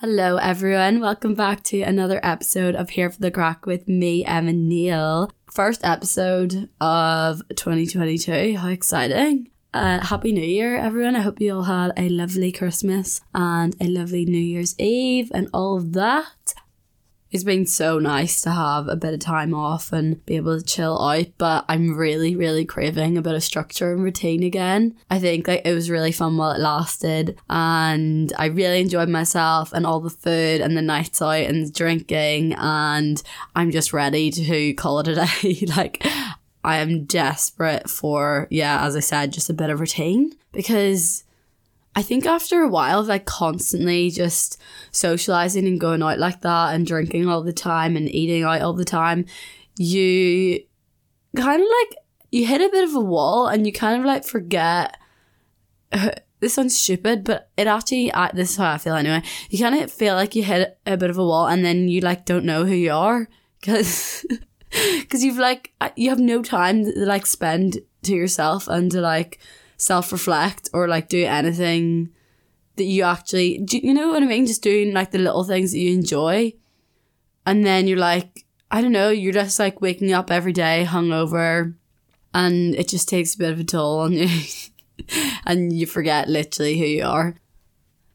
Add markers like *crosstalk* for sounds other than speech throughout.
Hello, everyone. Welcome back to another episode of Here for the Crack with me, Emma Neal. First episode of 2022. How exciting! Uh, Happy New Year, everyone. I hope you all had a lovely Christmas and a lovely New Year's Eve and all of that it's been so nice to have a bit of time off and be able to chill out, but I'm really, really craving a bit of structure and routine again. I think like it was really fun while it lasted and I really enjoyed myself and all the food and the nights out and the drinking and I'm just ready to call it a day. *laughs* like I am desperate for, yeah, as I said, just a bit of routine because I think after a while like constantly just socializing and going out like that and drinking all the time and eating out all the time, you kind of like you hit a bit of a wall and you kind of like forget. *sighs* this sounds stupid, but it actually I, this is how I feel anyway. You kind of feel like you hit a bit of a wall and then you like don't know who you are because because *laughs* you've like uh, you have no time to like spend to yourself and to like self reflect or like do anything that you actually, do you know what I mean? Just doing like the little things that you enjoy. And then you're like, I don't know, you're just like waking up every day hungover and it just takes a bit of a toll on you *laughs* and you forget literally who you are.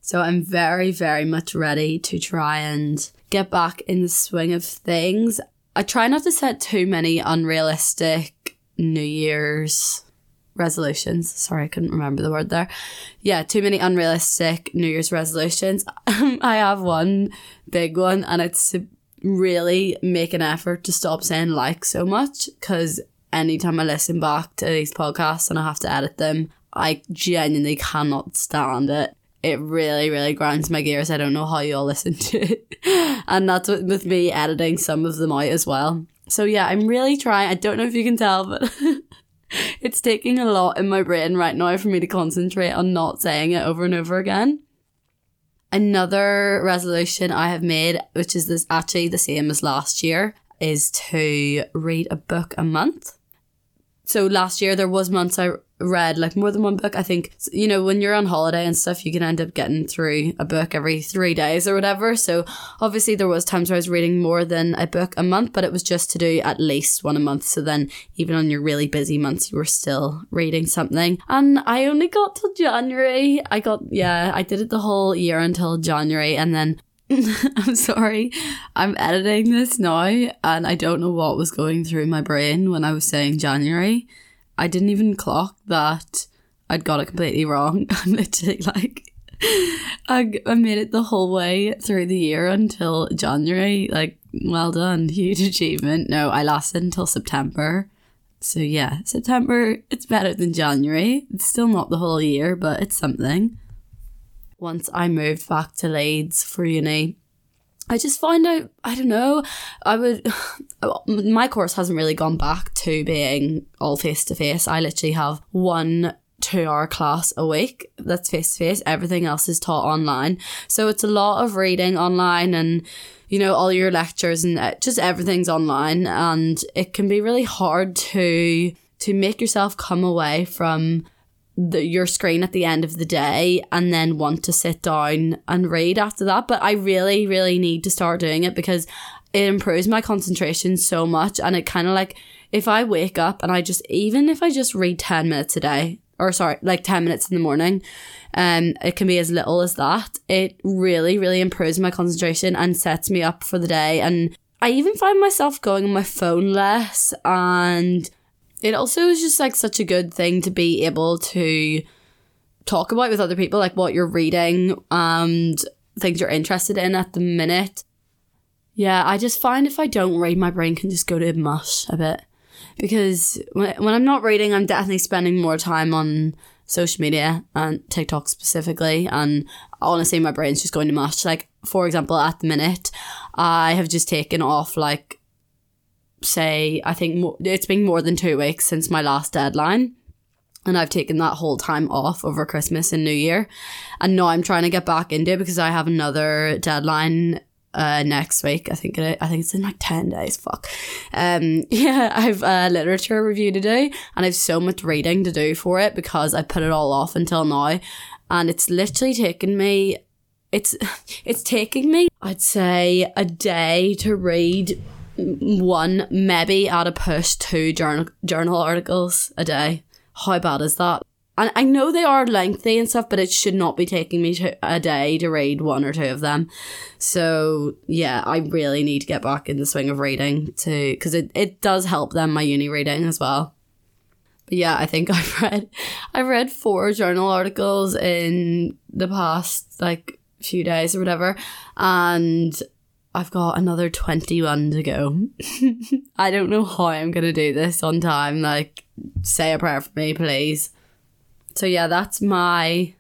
So I'm very, very much ready to try and get back in the swing of things. I try not to set too many unrealistic New Year's resolutions. Sorry, I couldn't remember the word there. Yeah, too many unrealistic New Year's resolutions. *laughs* Um, I have one big one, and it's to really make an effort to stop saying like so much because anytime I listen back to these podcasts and I have to edit them, I genuinely cannot stand it. It really, really grinds my gears. I don't know how you all listen *laughs* to it. and that's with me editing some of them out as well. So yeah, I'm really trying. I don't know if you can tell, but *laughs* it's taking a lot in my brain right now for me to concentrate on not saying it over and over again. Another resolution I have made, which is this actually the same as last year, is to read a book a month. So last year there was months I read like more than one book. I think, you know, when you're on holiday and stuff, you can end up getting through a book every three days or whatever. So obviously there was times where I was reading more than a book a month, but it was just to do at least one a month. So then even on your really busy months, you were still reading something. And I only got till January. I got, yeah, I did it the whole year until January. And then *laughs* I'm sorry. I'm editing this now and I don't know what was going through my brain when I was saying January. I didn't even clock that I'd got it completely wrong. *laughs* I'm literally like, I, I made it the whole way through the year until January. Like, well done, *laughs* huge achievement. No, I lasted until September. So yeah, September, it's better than January. It's still not the whole year, but it's something. Once I moved back to Leeds for uni, I just find out, I don't know, I would, *sighs* my course hasn't really gone back to being all face to face. I literally have one two hour class a week that's face to face. Everything else is taught online. So it's a lot of reading online and, you know, all your lectures and uh, just everything's online. And it can be really hard to, to make yourself come away from the, your screen at the end of the day and then want to sit down and read after that. But I really, really need to start doing it because it improves my concentration so much. And it kind of like, if I wake up and I just, even if I just read 10 minutes a day, or sorry, like 10 minutes in the morning, um, it can be as little as that. It really, really improves my concentration and sets me up for the day. And I even find myself going on my phone less and it also is just like such a good thing to be able to talk about with other people, like what you're reading and things you're interested in at the minute. Yeah, I just find if I don't read, my brain can just go to mush a bit. Because when, when I'm not reading, I'm definitely spending more time on social media and TikTok specifically. And honestly, my brain's just going to mush. Like, for example, at the minute, I have just taken off like say, I think mo- it's been more than two weeks since my last deadline. And I've taken that whole time off over Christmas and New Year. And now I'm trying to get back into it because I have another deadline uh, next week. I think it, I think it's in like ten days. Fuck. Um, *laughs* yeah, I've a literature review to do, and I've so much reading to do for it because I put it all off until now, and it's literally taken me it's *laughs* it's taking me I'd say a day to read one, maybe at a push two journal journal articles a day. How bad is that? And I know they are lengthy and stuff, but it should not be taking me to a day to read one or two of them. So yeah, I really need to get back in the swing of reading to because it, it does help them my uni reading as well. But yeah, I think *laughs* I've read I've read four journal articles in the past like few days or whatever, and I've got another 21 to go. *laughs* I don't know how I'm going to do this on time. Like, say a prayer for me, please. So yeah, that's my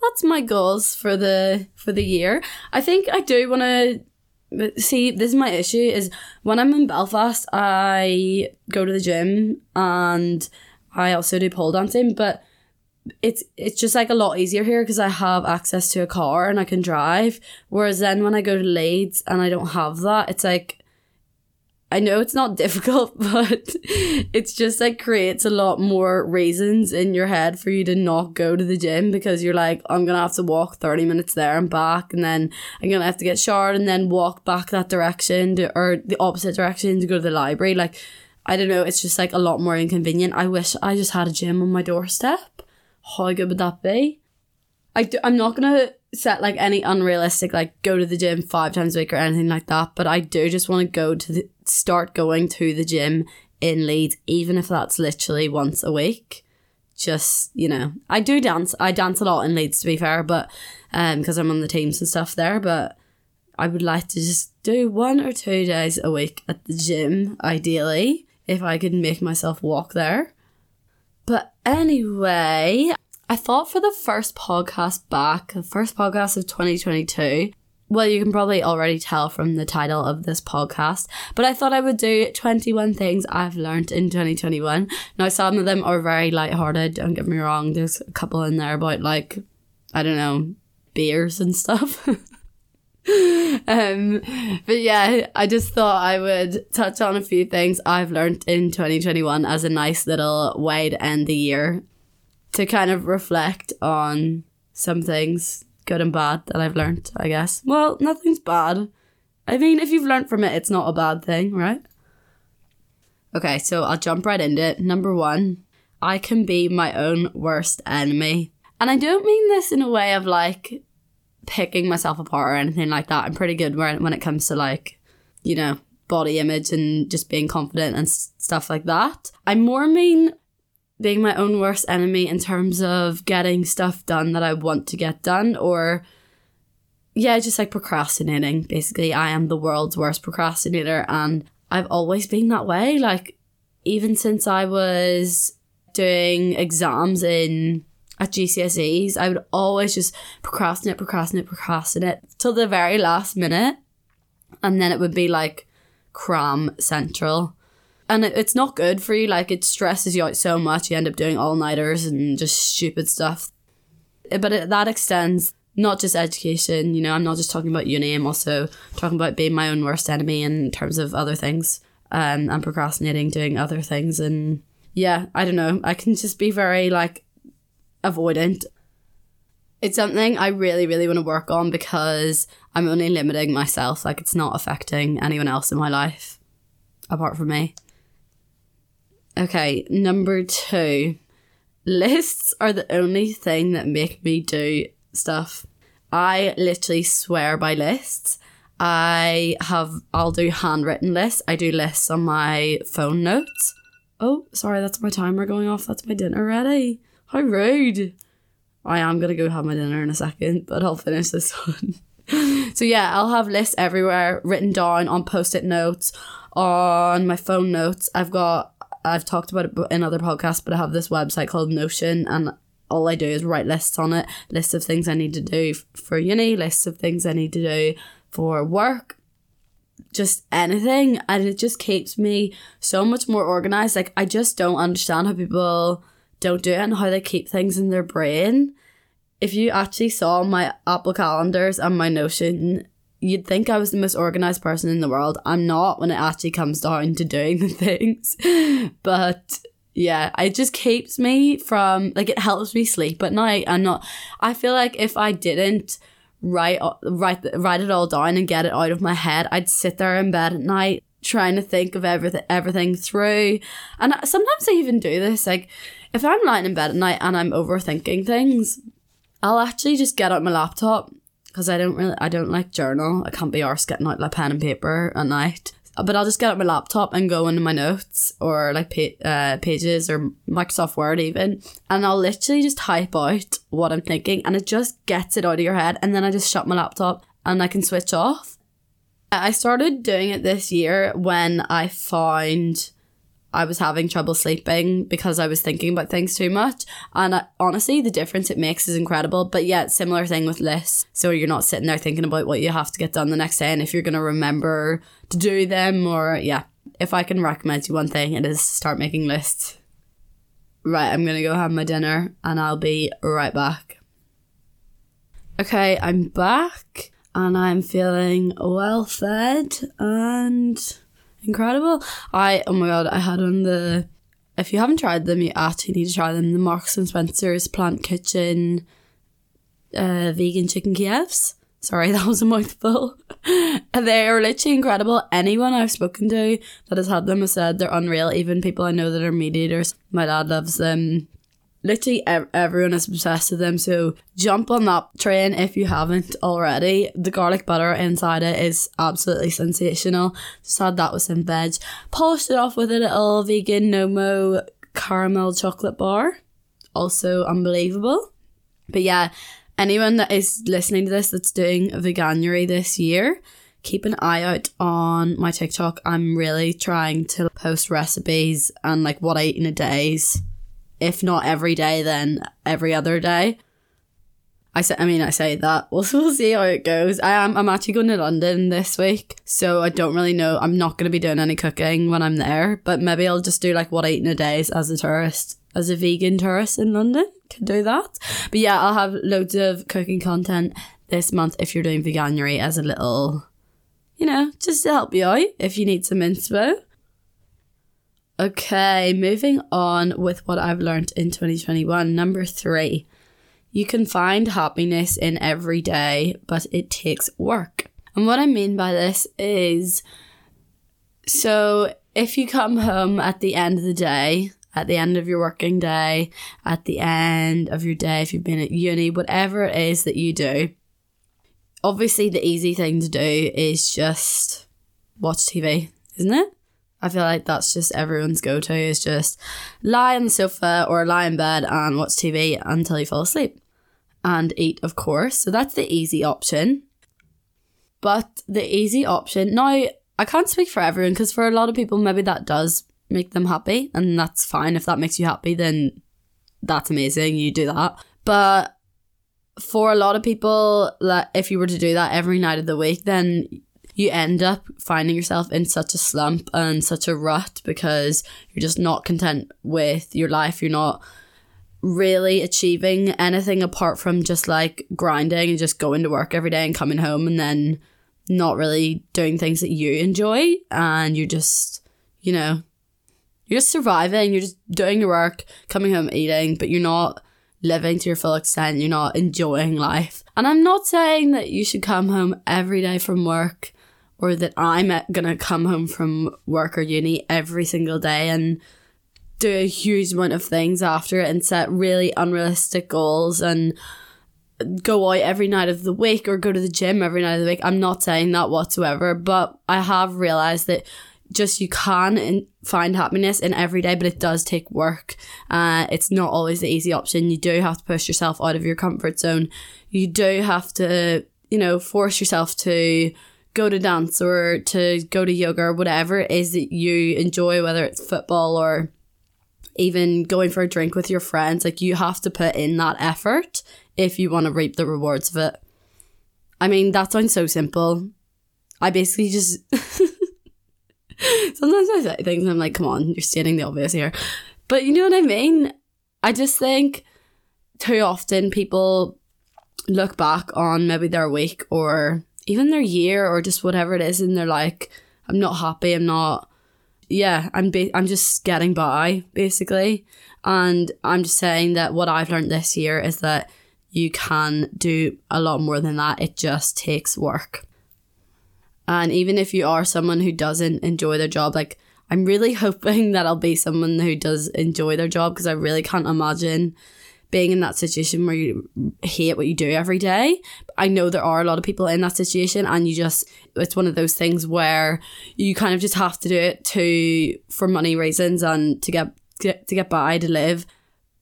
that's my goals for the for the year. I think I do want to see this is my issue is when I'm in Belfast, I go to the gym and I also do pole dancing, but it's it's just like a lot easier here because I have access to a car and I can drive. Whereas then when I go to Leeds and I don't have that, it's like I know it's not *laughs* difficult, but it's just like creates a lot more reasons in your head for you to not go to the gym because you're like, I'm gonna have to walk 30 minutes there and back, and then I'm gonna have to get showered and then walk back that direction to, or the opposite direction to go to the library. Like, I don't know, it's just like a lot more inconvenient. I wish I just had a gym on my doorstep. How good would that be? I do, I'm not gonna set like any unrealistic like go to the gym five times a week or anything like that, but I do just want to go to the start going to the gym in Leeds, even if that's literally once a week. Just you know, I do dance. I dance a lot in Leeds, to be fair, but um, because I'm on the teams and stuff there. But I would like to just do one or two days a week at the gym, ideally, if I could make myself walk there. But anyway, I thought for the first podcast back, the first podcast of 2022, well, you can probably already tell from the title of this podcast, but I thought I would do 21 things I've learned in 2021. Now, some of them are very lighthearted, don't get me wrong. There's a couple in there about, like, I don't know, beers and stuff. *laughs* *laughs* um, but yeah, I just thought I would touch on a few things I've learned in 2021 as a nice little way to end the year to kind of reflect on some things, good and bad, that I've learned, I guess. Well, nothing's bad. I mean, if you've learned from it, it's not a bad thing, right? Okay, so I'll jump right into it. Number one, I can be my own worst enemy. And I don't mean this in a way of like picking myself apart or anything like that. I'm pretty good when, it comes to like, you know, body image and just being confident and stuff like that. I'm more mean being my own worst enemy in terms of getting stuff done that I want to get done or yeah, just like procrastinating. Basically, I am the world's worst procrastinator and I've always been that way. Like even since I was doing exams in at GCSEs, I would always just procrastinate, procrastinate, procrastinate till the very last minute. And then it would be like cram central and it's not good for you. Like it stresses you out so much. You end up doing all nighters and just stupid stuff. But it, that extends not just education. You know, I'm not just talking about uni. I'm also talking about being my own worst enemy in terms of other things. Um, and procrastinating, doing other things, and yeah, I don't know. I can just be very like avoidant. It's something I really, really want to work on because I'm only limiting myself. Like it's not affecting anyone else in my life apart from me. Okay, number two. Lists are the only thing that make me do stuff. I literally swear by lists. I have, I'll do handwritten lists. I do lists on my phone notes. Oh, sorry, that's my timer going off. That's my dinner ready. How rude. I am going to go have my dinner in a second, but I'll finish this *laughs* one. so, yeah, I'll have lists everywhere written down on post it notes, on my phone notes. I've got I've talked about it in other podcasts, but I have this website called Notion, and all I do is write lists on it, lists of things I need to do for uni, lists of things I need to do for work, just anything, and it just keeps me so much more organized. Like I just don't understand how people don't do it and how they keep things in their brain. If you actually saw my Apple calendars and my Notion you'd think I was the most organized person in the world. I'm not when it actually comes down to doing the *laughs* things. but yeah, it just keeps me from like it helps me sleep at night. I'm not I feel like if I didn't write write write it all down and get it out of my head. I'd sit there in bed at night trying to think of everything everything through. And sometimes I even do this like if I'm lying in bed at night and I'm overthinking things, I'll actually just get out my laptop because I don't really I don't like journal. I can't be arsed getting out like pen and paper at night. But I'll just get out my laptop and go into my notes or like pa- uh, pages or Microsoft Word even, and I'll literally just type out what I'm thinking, and it just gets it out of your head. And then I just shut my laptop and I can switch off. I started doing it this year when I found I was having trouble sleeping because I was thinking about things too much. And I, honestly, the difference it makes is incredible. But yeah, similar thing with lists. So you're not sitting there thinking about what you have to get done the next day and if you're going to remember to do them or yeah. If I can recommend you one thing, it is start making lists. Right, I'm going to go have my dinner and I'll be right back. Okay, I'm back and I'm feeling well fed and incredible. I oh my god, I had on the if you haven't tried them, you actually need to try them. The Marks and Spencer's Plant Kitchen uh, vegan chicken Kievs. Sorry, *laughs* that was a mouthful. *laughs* they are literally incredible. Anyone I've spoken to that has had them has said they're unreal. Even people I know that are meat eaters. My dad loves them literally ev- everyone is obsessed with them. So jump on that train if you haven't already. The garlic butter inside it is absolutely sensational. Just had that with some veg. Polished it off with a little vegan Nomo caramel chocolate bar. Also unbelievable. But yeah, anyone that is listening to this that's doing veganuary this year, keep an eye out on my TikTok. I'm really trying to post recipes and like what I eat in a day's if not every day, then every other day. I say, I mean, I say that. *laughs* We'll, we'll see how it goes. I am. I'm actually going to London this week, so I don't really know. I'm not going to be doing any cooking when I'm there, but maybe I'll just do like what I eat in a day as a tourist, as a vegan tourist in London. Can do that. But yeah, I'll have loads of cooking content this month if you're doing veganuary as a little, you know, just to help you out if you need some inspo. Okay, moving on with what I've learned in 2021. Number three, you can find happiness in every day, but it takes work. And what I mean by this is so if you come home at the end of the day, at the end of your working day, at the end of your day, if you've been at uni, whatever it is that you do, obviously the easy thing to do is just watch TV, isn't it? I feel like that's just everyone's go to is just lie on the sofa or lie in bed and watch TV until you fall asleep and eat, of course. So that's the easy option. But the easy option, now I can't speak for everyone because for a lot of people, maybe that does make them happy and that's fine. If that makes you happy, then that's amazing. You do that. But for a lot of people, that if you were to do that every night of the week, then you end up finding yourself in such a slump and such a rut because you're just not content with your life. You're not really achieving anything apart from just like grinding and just going to work every day and coming home and then not really doing things that you enjoy and you're just, you know, you're just surviving, you're just doing your work, coming home eating, but you're not living to your full extent, you're not enjoying life. And I'm not saying that you should come home every day from work or that I'm gonna come home from work or uni every single day and do a huge amount of things after it and set really unrealistic goals and go out every night of the week or go to the gym every night of the week. I'm not saying that whatsoever, but I have realized that just you can find happiness in every day, but it does take work. Uh, it's not always the easy option. You do have to push yourself out of your comfort zone. You do have to, you know, force yourself to go to dance or to go to yoga or whatever it is that you enjoy, whether it's football or even going for a drink with your friends, like you have to put in that effort if you want to reap the rewards of it. I mean, that sounds so simple. I basically just *laughs* sometimes I say things I'm like, come on, you're stating the obvious here. But you know what I mean? I just think too often people look back on maybe their week or even their year or just whatever it is and they're like i'm not happy i'm not yeah i'm i'm just getting by basically and i'm just saying that what i've learned this year is that you can do a lot more than that. It just takes work. And even if you are someone who doesn't enjoy their job, like I'm really *laughs* hoping that I'll be someone who does enjoy their job because I really can't imagine being in that situation where you hate what you do every day. I know there are a lot of people in that situation and you just it's one of those things where you kind of just have to do it to for money reasons and to get, to get by to live.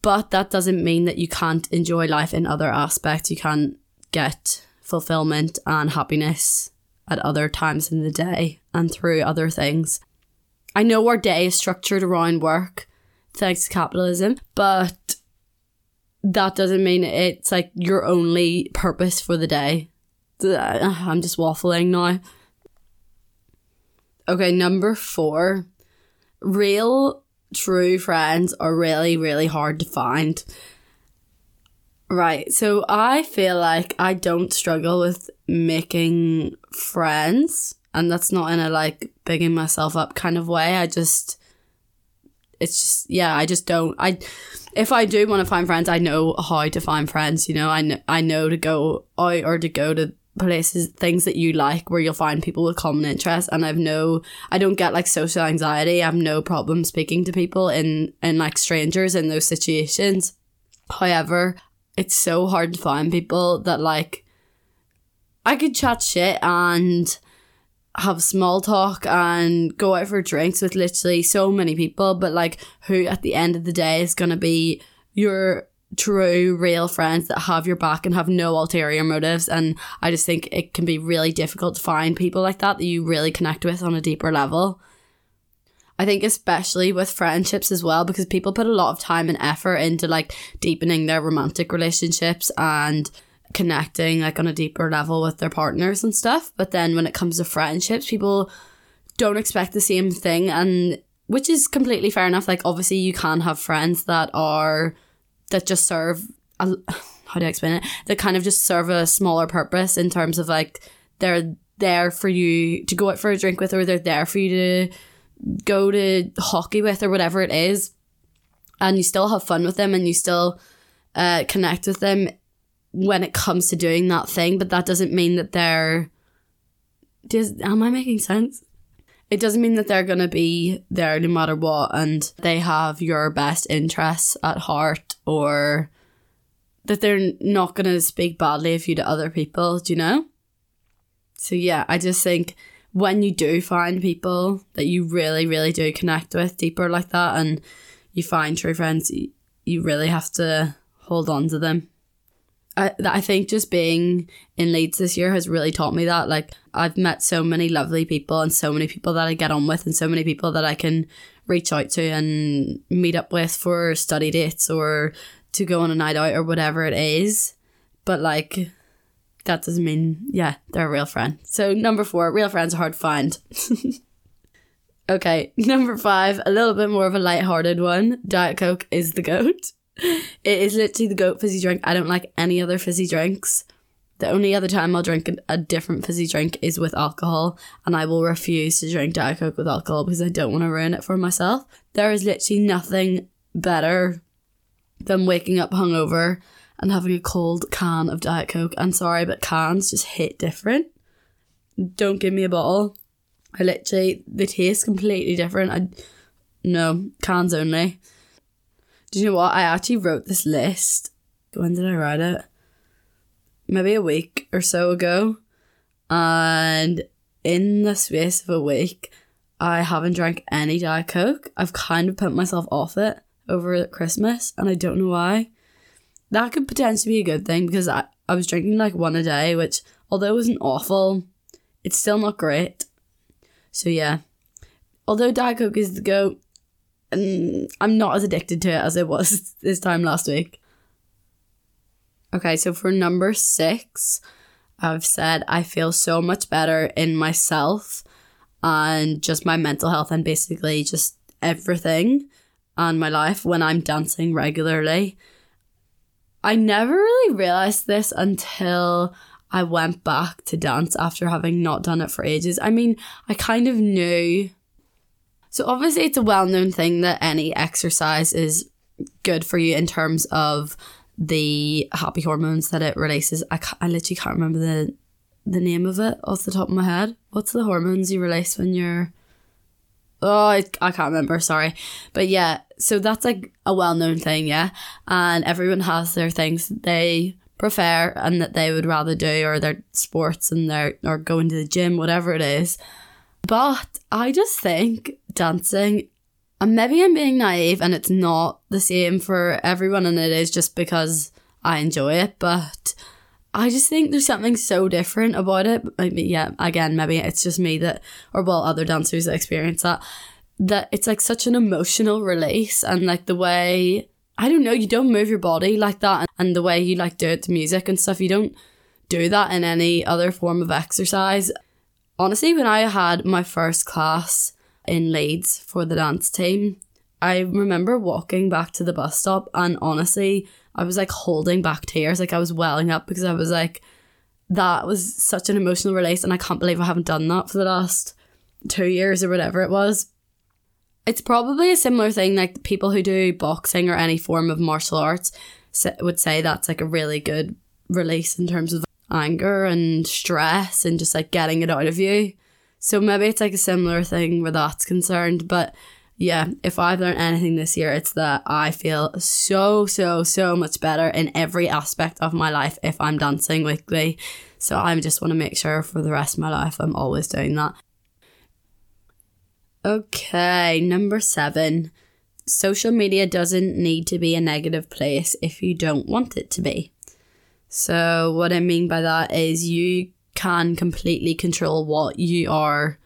But that doesn't mean that you can't enjoy life in other aspects. You can't get fulfillment and happiness at other times in the day and through other things. I know our day is structured around work thanks to capitalism, but that doesn't mean it's like your only purpose for the day. Uh, I'm just waffling now. Okay, number four. Real, true friends are really, really hard to find. Right, so I feel like I don't struggle with making friends, and that's not in a like bigging myself up kind of way. I just, it's just, yeah, I just don't. I, if I do want to find friends, I know how to find friends. You know, I I know to go out or to go to places, things that you like where you'll find people with common interests. And I've no, I don't get like social anxiety. I have no problem speaking to people in, in like strangers in those situations. However, it's so hard to find people that like, I could chat shit and have small talk and go out for drinks with literally so many people, but like who at the end of the day is going to be your true, real friends that have your back and have no ulterior motives. And I just think it can be really difficult to find people like that that you really connect with on a deeper level. I think especially with friendships as well, because people put a lot of time and effort into like deepening their romantic relationships and connecting like on a deeper level with their partners and stuff. But then when it comes to friendships, people don't expect the same thing and which is completely fair enough. Like obviously you can have friends that are that just serve a, *sighs* how do I explain it? That kind of just serve a smaller purpose in terms of like they're there for you to go out for a drink with or they're there for you to go to hockey with or whatever it is. And you still have fun with them and you still uh, connect with them when it comes to doing that thing, but that doesn't mean that they're. Does am I making sense? It doesn't mean that they're gonna be there no matter what, and they have your best interests at heart, or that they're not gonna speak badly of you to other people. Do you know? So yeah, I just think when you do find people that you really, really do connect with deeper like that, and you find true friends, you really have to hold on to them. I, I think just being in Leeds this year has really taught me that. Like, I've met so many lovely people and so many people that I get on with, and so many people that I can reach out to and meet up with for study dates or to go on a night out or whatever it is. But, like, that doesn't mean, yeah, they're a real friend. So, number four, real friends are hard to find. *laughs* okay, *laughs* number five, a little bit more of a light-hearted one. Diet Coke is the goat. It is literally the goat fizzy drink. I don't like any other fizzy drinks. The only other time I'll drink a different fizzy drink is with alcohol, and I will refuse to drink Diet Coke with alcohol because I don't want to ruin it for myself. There is literally nothing better than waking up hungover and having a cold can of Diet Coke. I'm sorry, but cans just hit different. Don't give me a bottle. I literally, they taste completely different. I, no, cans only. Do you know what? I actually wrote this list. When did I write it? Maybe a week or so ago. And in the space of a week, I haven't drank any Diet Coke. I've kind of put myself off it over Christmas, and I don't know why. That could potentially be a good thing because I, I was drinking like one a day, which, although it wasn't awful, it's still not great. So, yeah. Although Diet Coke is the goat, and I'm not as addicted to it as it was *laughs* this time last week. Okay, so for number six, I've said I feel so much better in myself and just my mental health and basically just everything on my life when I'm dancing regularly. I never really realized this until I went back to dance after having not done it for ages. I mean, I kind of knew so obviously it's a well-known thing that any exercise is good for you in terms of the happy hormones that it releases. I, I literally can't remember the the name of it off the top of my head. What's the hormones you release when you're Oh, I, I can't remember, sorry. But yeah, so that's like a well known thing, yeah. And everyone has their things they prefer and that they would rather do or their sports and their or going to the gym, whatever it is. But I just think dancing and maybe I'm being naive and it's not the same for everyone and it is just because I enjoy it, but I just think there's something so different about it. I mean, yeah, again, maybe it's just me that, or well, other dancers that experience that, that it's like such an emotional release and like the way, I don't know, you don't move your body like that and the way you like do it to music and stuff, you don't do that in any other form of exercise. Honestly, when I had my first class in Leeds for the dance team, I remember walking back to the bus stop and honestly, I was like holding back tears, like I was welling up because I was like, that was such an emotional release, and I can't believe I haven't done that for the last two years or whatever it was. It's probably a similar thing, like people who do boxing or any form of martial arts would say that's like a really good release in terms of anger and stress and just like getting it out of you. So maybe it's like a similar thing where that's concerned, but yeah, if I've learned anything this year, it's that I feel so, so, so much better in every aspect of my life if I'm dancing weekly. So I just want to make sure for the rest of my life I'm always doing that. Okay, number seven. Social media doesn't need to be a negative place if you don't want it to be. So, what I mean by that is you can completely control what you are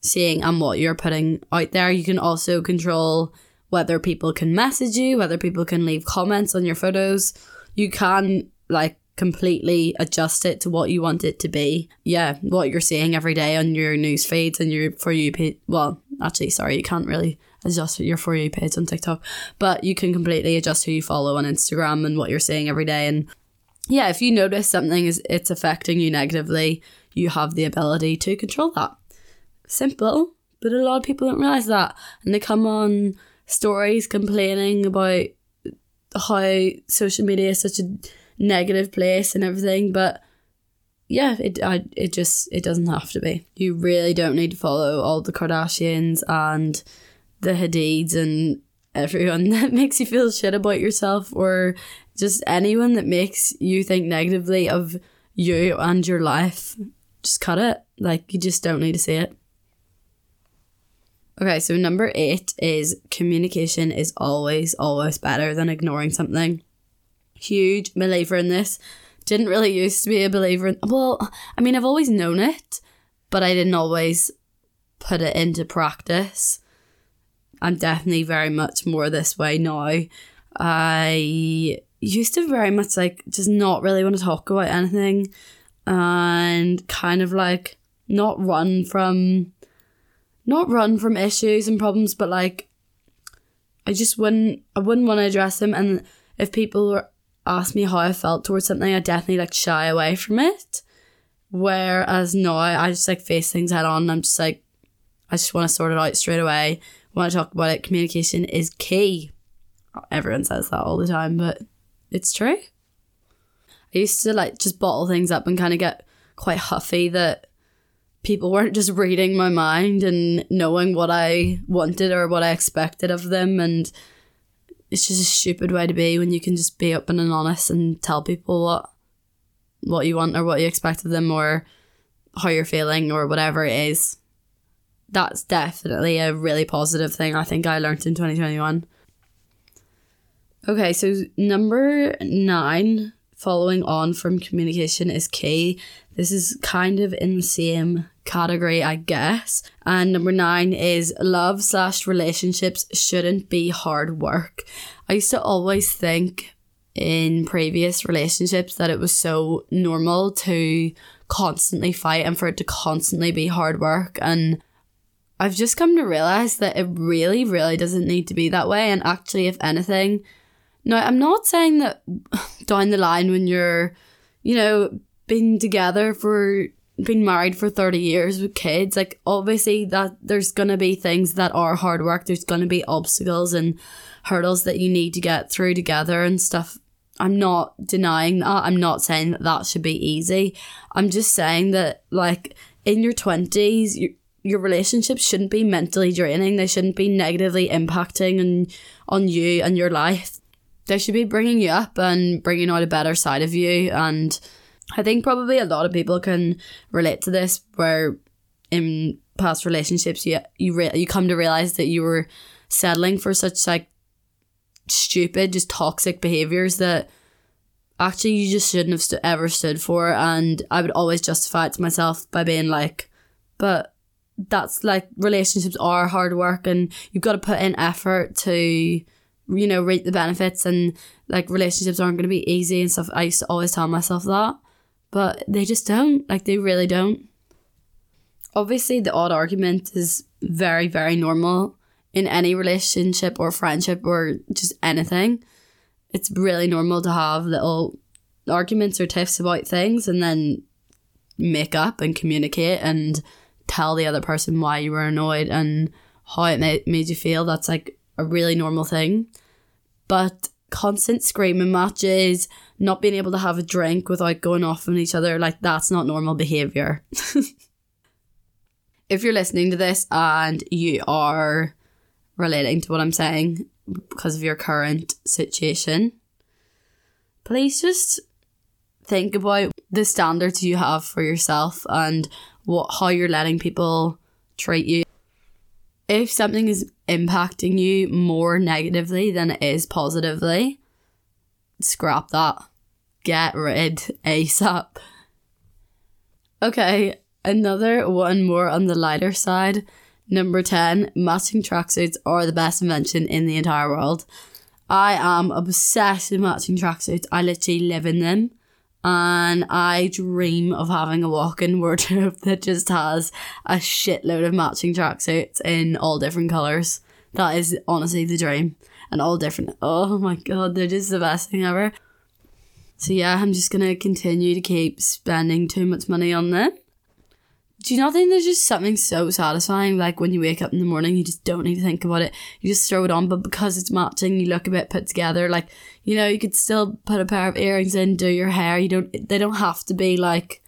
seeing and what you're putting out there. You can also control whether people can message you, whether people can leave comments on your photos. You can like completely adjust it to what you want it to be. Yeah, what you're seeing every day on your news feeds and your for you page. Well, actually, sorry, you can't really adjust your for you page on TikTok, but you can completely adjust who you follow on Instagram and what you're seeing every day. And yeah, if you notice something is it's affecting you negatively, you have the ability to control that simple, but a lot of people don't realize that, and they come on stories complaining about how social media is such a negative place and everything, but yeah, it I, it just it doesn't have to be. You really don't need to follow all the Kardashians and the Hadids and everyone *laughs* that makes you feel shit about yourself or just anyone that makes you think negatively of you and your life. Just cut it. Like you just don't need to see it. Okay, so number eight is communication is always, always better than ignoring something. Huge believer in this. Didn't really used to be a believer in, well, I mean, I've always known it, but I didn't always put it into practice. I'm definitely very much more this way now. I used to very much like just not really want to talk about anything and kind of like not run from not run from issues and problems, but like I just wouldn't I wouldn't want to address them and if people were ask me how I felt towards something, I definitely like shy away from it. Whereas now I just like face things head on I'm just like I just want to sort it out straight away. Want to talk about it. Communication is key. Everyone says that all the time, but it's true. I used to like just bottle things up and kind of get quite huffy that people weren't just reading my mind and knowing what I wanted or what I expected of them. And it's just a stupid way to be when you can just be open and honest and tell people what what you want or what you expect of them or how you're feeling or whatever it is. That's definitely a really positive thing I think I learned in 2021. Okay, so number nine, following on from communication is key. This is kind of in the same category, I guess. And number nine is love slash relationships shouldn't be hard work. I used to always think in previous relationships that it was so normal to constantly fight and for it to constantly be hard work. And I've just come to realize that it really, really doesn't need to be that way. And actually, if anything, no, I'm not saying that *laughs* down the line when you're, you know, been together for been married for 30 years with kids like obviously that there's going to be things that are hard work there's going to be obstacles and hurdles that you need to get through together and stuff I'm not denying that. I'm not saying that that should be easy. I'm just saying that, like, in your 20s, your, your relationships shouldn't be mentally draining. They shouldn't be negatively impacting on, on you and your life. They should be bringing you up and bringing out a better side of you. And I think probably a lot of people can relate to this where in past relationships you you re- you come to realize that you were settling for such like stupid just toxic behaviors that actually you just shouldn't have st- ever stood for and I would always justify it to myself by being like but that's like relationships are hard work and you've got to put in effort to you know reap the benefits and like relationships aren't going to be easy and stuff. I used to always tell myself that but they just don't. Like they really don't. Obviously the odd argument is very very normal in any relationship or friendship or just anything. It's really normal to have little arguments or tiffs about things and then make up and communicate and tell the other person why you were annoyed and how it made, made you feel. That's like a really normal thing but constant screaming matches not being able to have a drink without going off on each other like that's not normal behavior *laughs* if you're listening to this and you are relating to what I'm saying because of your current situation, please just think about the standards you have for yourself and what how you're letting people treat you. If something is impacting you more negatively than it is positively, scrap that. Get rid ASAP. Okay, Another one more on the lighter side. Number 10, matching tracksuits are the best invention in the entire world. I am obsessed with matching tracksuits. I literally live in them. And I dream of having a walk in *laughs* wardrobe that just has a shitload of matching tracksuits in all different colours. That is honestly the dream. And all different. Oh my god, they're just the best thing ever. So yeah, I'm just gonna continue to keep spending too much money on them do you not think there's just something so satisfying? Like when you wake up in the morning, you just don't need to think about it. You just throw it on, but because it's matching, you look a bit put together. Like, you know, you could still put a pair of earrings in, do your hair. You don't, they don't have to be like,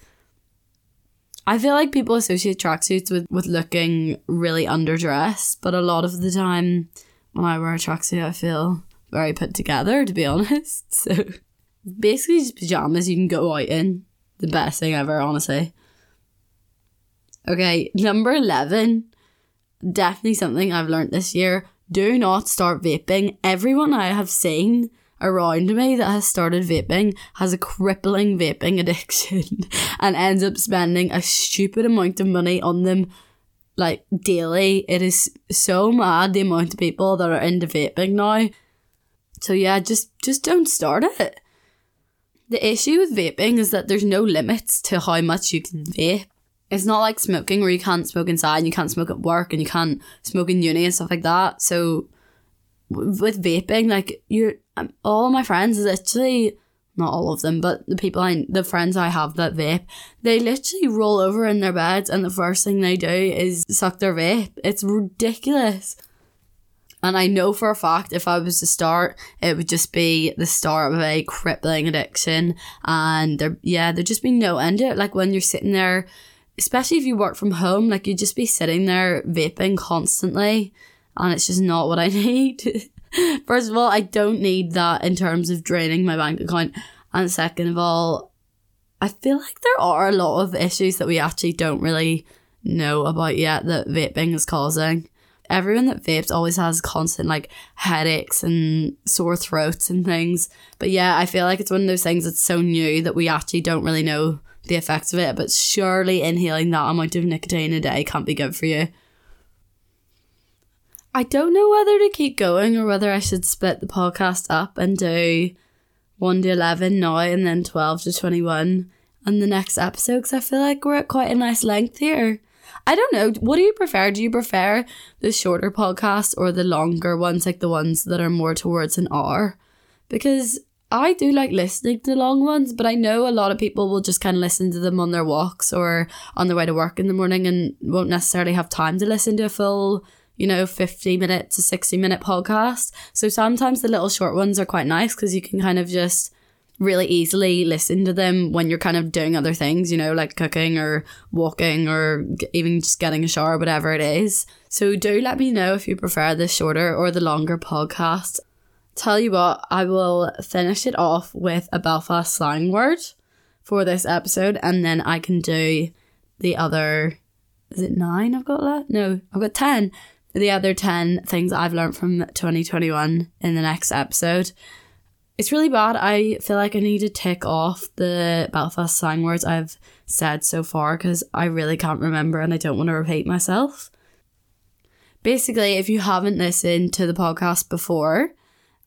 I feel like people associate tracksuits with, with looking really underdressed, but a lot of the time when I wear a tracksuit, I feel very put together, to be *laughs* honest. So basically just pajamas you can go out in. The best thing ever, honestly. Okay, number 11. Definitely something I've learned this year. Do not start vaping. Everyone I have seen around me that has started vaping has a crippling vaping *laughs* addiction and ends up spending a stupid amount of money on them like daily. It is so mad the amount of people that are into vaping now. So yeah, just just don't start it. The issue with vaping is that there's no limits to how much you can vape it's not like smoking where you can't smoke inside and you can't smoke at work and you can't smoke in uni and stuff like that. So with vaping, like you're um, all my friends literally not all of them, but the people I the friends I have that vape, they literally roll over in their beds and the first thing they do is suck their vape. It's ridiculous. And I know for a fact if I was to start, it would just be the start of a crippling addiction. And there, yeah, there'd just be no end to it. Like when you're sitting there especially if you work from home, like you'd just be sitting there vaping constantly, and it's just not what I *laughs* need. First of all, I don't need that in terms of draining my bank account, and second of all, I feel like there are a lot of issues that we actually don't really know about yet that vaping is causing. Everyone that vapes always has constant like headaches and sore throats and things. But yeah, I feel like it's one of those things that's so new that we actually don't really know the effects of it, but surely inhaling that amount of nicotine a day can't be good for you. I don't know whether to keep going or whether I should split the podcast up and do 1 to 11 now and then 12 to 21 and the next episode because I feel like we're at quite a nice length here. I don't know. What do you prefer? Do you prefer the shorter podcasts or the longer ones, like the ones that are more towards an hour? Because I do like listening to long ones, but I know a lot of people will just kind of listen to them on their walks or on their way to work in the morning and won't necessarily have time to listen to a full, you know, 50 minute to 60 minute podcast. So sometimes the little short ones are quite nice because you can kind of just really easily listen to them when you're kind of doing other things, you know, like cooking or walking or even just getting a shower, whatever it is. So do let me know if you prefer the shorter or the longer podcast. Tell you what, I will finish it off with a Belfast slang word for this episode and then I can do the other is it nine I've got left? No, I've got ten. The other ten things I've learned from 2021 in the next episode. It's really bad. I feel like I need to tick off the Belfast slang words I've said so far because I really can't remember and I don't want to repeat myself. Basically, if you haven't listened to the podcast before,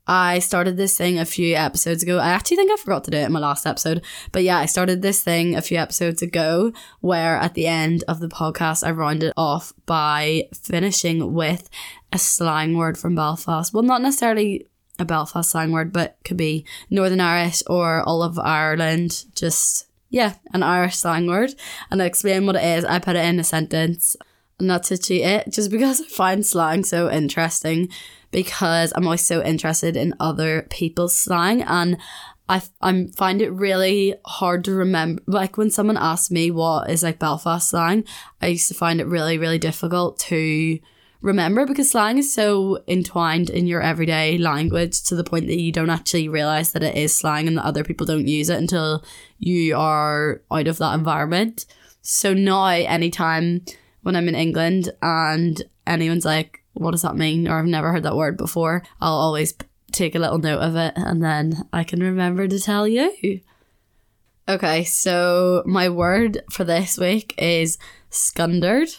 I started this thing a few episodes ago. I actually think I forgot to do it in my last episode. But yeah, I started this thing a few episodes ago where at the end of the podcast, I rounded off by finishing with a slang word from Belfast. Well, not necessarily a Belfast slang word, but could be Northern Irish or all of Ireland. Just, yeah, an Irish slang word. And I explain what it is. I put it in a sentence not to cheat it just because I find slang so interesting because I'm always so interested in other people's slang and I, I find it really hard to remember. Like when someone asks me what is like Belfast slang, I used to find it really, really difficult to remember because slang is so entwined in your everyday language to the point that you don't actually realize that it is slang and that other people don't use it until you are out of that environment. So now, anytime when I'm in England and anyone's like, what does that mean? Or I've never heard that word before, I'll always take a little note of it and then I can remember to tell you. Okay, so my word for this week is scundered.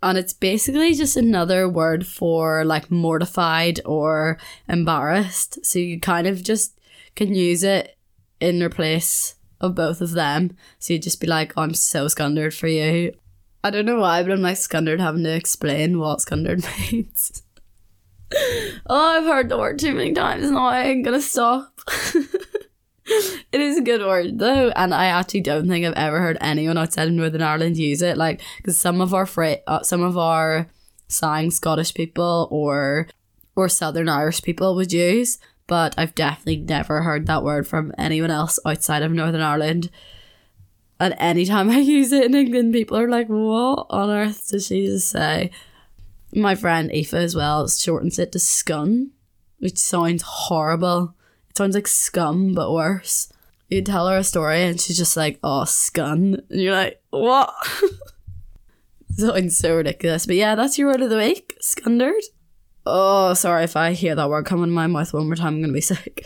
And it's basically just another word for like mortified or embarrassed. So you kind of just can use it in replace of both of them. So you'd just be like, oh, I'm so scundered for you. I don't know why, but I'm like scundered having to explain what scundered *laughs* means. oh, I've heard the word too many times now. I ain't gonna stop. *laughs* it is a good word though, and I actually don't think I've ever heard anyone outside of Northern Ireland use it. Like, because some of our fra- uh, some of our slang Scottish people or or Southern Irish people would use, but I've definitely never heard that word from anyone else outside of Northern Ireland. And anytime *laughs* I use it in England, people are like, what on earth does she just say? My friend Aoife as well shortens it to scun, which sounds horrible. It sounds like scum, but worse. You tell her a story and she's just like, oh, scun. And you're like, what? *laughs* sounds so ridiculous. But yeah, that's your word of the week, scundered. Oh, sorry if I hear that word come in my mouth one more time, I'm going to be *laughs* sick.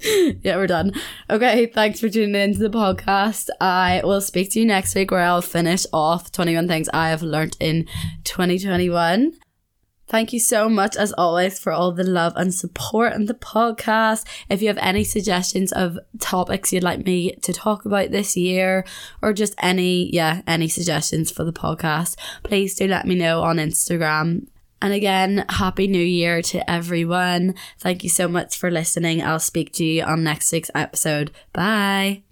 *laughs* yeah, we're done. Okay, thanks for tuning in to the podcast. I will speak to you next week where I'll finish off 21 things I have learned in 2021. Thank you so much, as always, for all the love and support on the podcast. If you have any suggestions of topics you'd like me to talk about this year, or just any, yeah, any suggestions for the podcast, please do let me know on Instagram and again, Happy New Year to everyone. Thank you so much for listening. I'll speak to you on next week's episode. Bye.